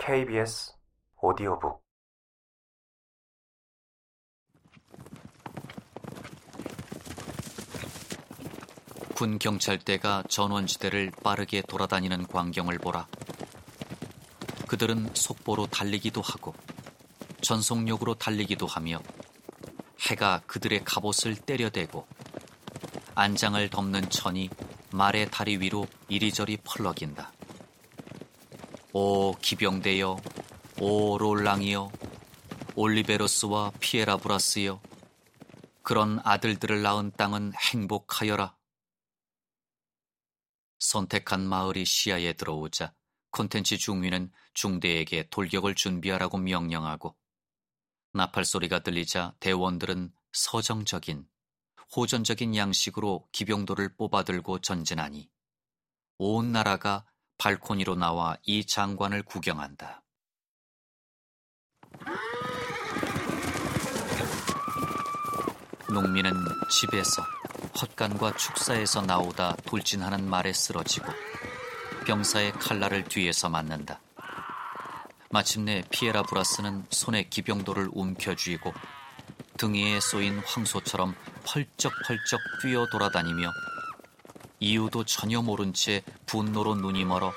KBS 오디오북 군 경찰대가 전원지대를 빠르게 돌아다니는 광경을 보라. 그들은 속보로 달리기도 하고 전속력으로 달리기도 하며 해가 그들의 갑옷을 때려대고 안장을 덮는 천이 말의 다리 위로 이리저리 펄럭인다. 오 기병대여, 오 롤랑이여, 올리베로스와 피에라 브라스여, 그런 아들들을 낳은 땅은 행복하여라. 선택한 마을이 시야에 들어오자 콘텐츠 중위는 중대에게 돌격을 준비하라고 명령하고 나팔 소리가 들리자 대원들은 서정적인 호전적인 양식으로 기병도를 뽑아들고 전진하니 온 나라가 발코니로 나와 이 장관을 구경한다. 농민은 집에서 헛간과 축사에서 나오다 돌진하는 말에 쓰러지고 병사의 칼날을 뒤에서 맞는다. 마침내 피에라 브라스는 손에 기병도를 움켜쥐고 등 위에 쏘인 황소처럼 펄쩍펄쩍 뛰어 돌아다니며 이유도 전혀 모른 채 분노로 눈이 멀어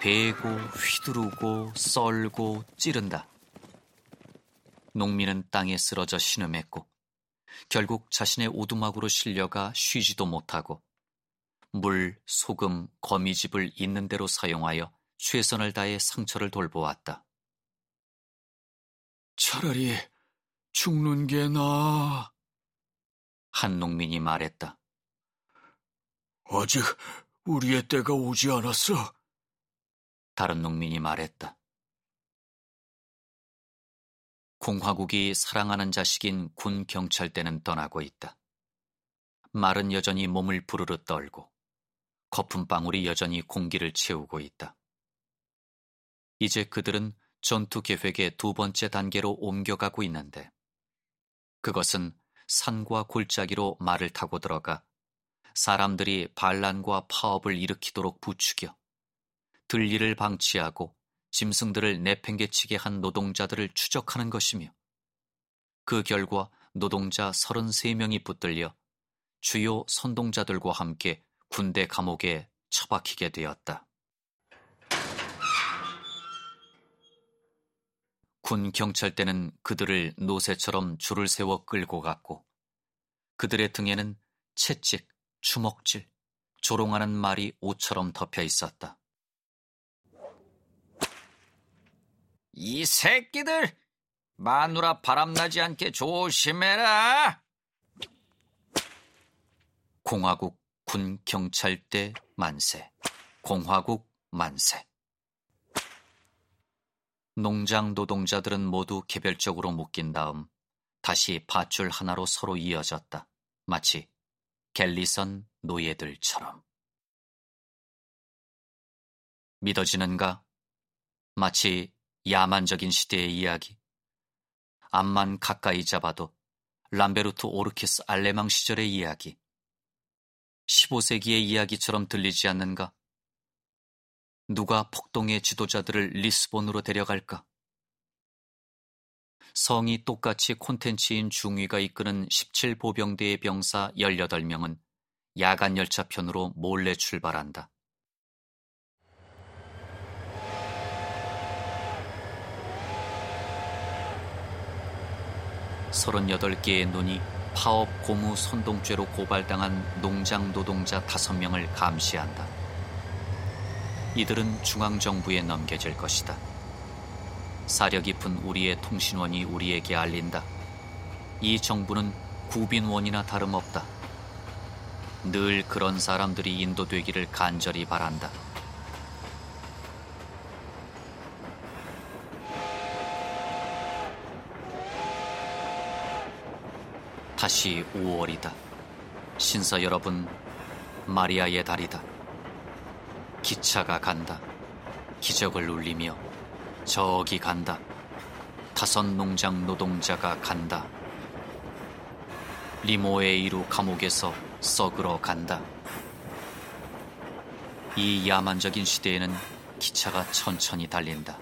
베고 휘두르고 썰고 찌른다. 농민은 땅에 쓰러져 신음했고 결국 자신의 오두막으로 실려가 쉬지도 못하고 물, 소금, 거미집을 있는 대로 사용하여 최선을 다해 상처를 돌보았다. 차라리 죽는 게 나아. 한 농민이 말했다. 아직 우리의 때가 오지 않았어. 다른 농민이 말했다. 공화국이 사랑하는 자식인 군 경찰대는 떠나고 있다. 말은 여전히 몸을 부르르 떨고 거품방울이 여전히 공기를 채우고 있다. 이제 그들은 전투 계획의 두 번째 단계로 옮겨가고 있는데 그것은 산과 골짜기로 말을 타고 들어가 사람들이 반란과 파업을 일으키도록 부추겨 들리를 방치하고 짐승들을 내팽개치게 한 노동자들을 추적하는 것이며 그 결과 노동자 33명이 붙들려 주요 선동자들과 함께 군대 감옥에 처박히게 되었다. 군 경찰대는 그들을 노새처럼 줄을 세워 끌고 갔고 그들의 등에는 채찍, 주먹질, 조롱하는 말이 옷처럼 덮여 있었다. 이 새끼들! 마누라 바람나지 않게 조심해라! 공화국 군 경찰대 만세. 공화국 만세. 농장 노동자들은 모두 개별적으로 묶인 다음 다시 밧줄 하나로 서로 이어졌다. 마치 갤리선 노예들처럼. 믿어지는가? 마치 야만적인 시대의 이야기. 앞만 가까이 잡아도 람베르토 오르키스 알레망 시절의 이야기. 15세기의 이야기처럼 들리지 않는가? 누가 폭동의 지도자들을 리스본으로 데려갈까? 성이 똑같이 콘텐츠인 중위가 이끄는 17보병대의 병사 18명은 야간 열차편으로 몰래 출발한다. 38개의 눈이 파업 고무 선동죄로 고발당한 농장 노동자 5명을 감시한다. 이들은 중앙정부에 넘겨질 것이다. 사려 깊은 우리의 통신원이 우리에게 알린다. 이 정부는 구빈원이나 다름없다. 늘 그런 사람들이 인도되기를 간절히 바란다. 다시 5월이다. 신사 여러분, 마리아의 달이다. 기차가 간다. 기적을 울리며 저기 간다. 다섯 농장 노동자가 간다. 리모에이루 감옥에서 썩으러 간다. 이 야만적인 시대에는 기차가 천천히 달린다.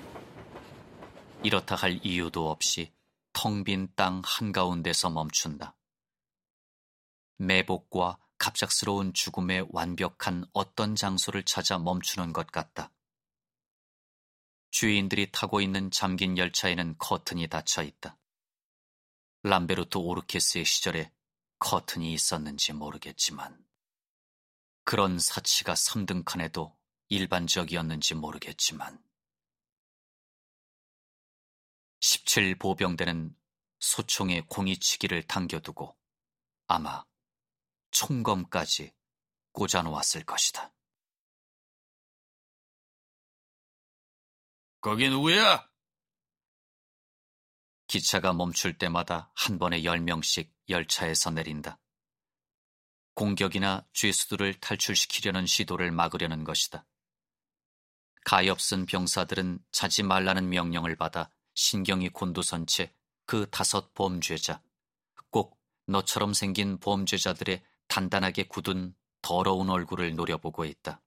이렇다 할 이유도 없이 텅 빈 땅 한가운데서 멈춘다. 매복과 갑작스러운 죽음의 완벽한 어떤 장소를 찾아 멈추는 것 같다. 주인들이 타고 있는 잠긴 열차에는 커튼이 닫혀 있다. 람베르토 오르케스의 시절에 커튼이 있었는지 모르겠지만 그런 사치가 3등 칸에도 일반적이었는지 모르겠지만 17 보병대는 소총에 공이치기를 당겨두고 아마 총검까지 꽂아놓았을 것이다. 거기 누구야? 기차가 멈출 때마다 한 번에 10명씩 열차에서 내린다. 공격이나 죄수들을 탈출시키려는 시도를 막으려는 것이다. 가엾은 병사들은 자지 말라는 명령을 받아 신경이 곤두선 채 그 다섯 범죄자, 꼭 너처럼 생긴 범죄자들의 단단하게 굳은 더러운 얼굴을 노려보고 있다.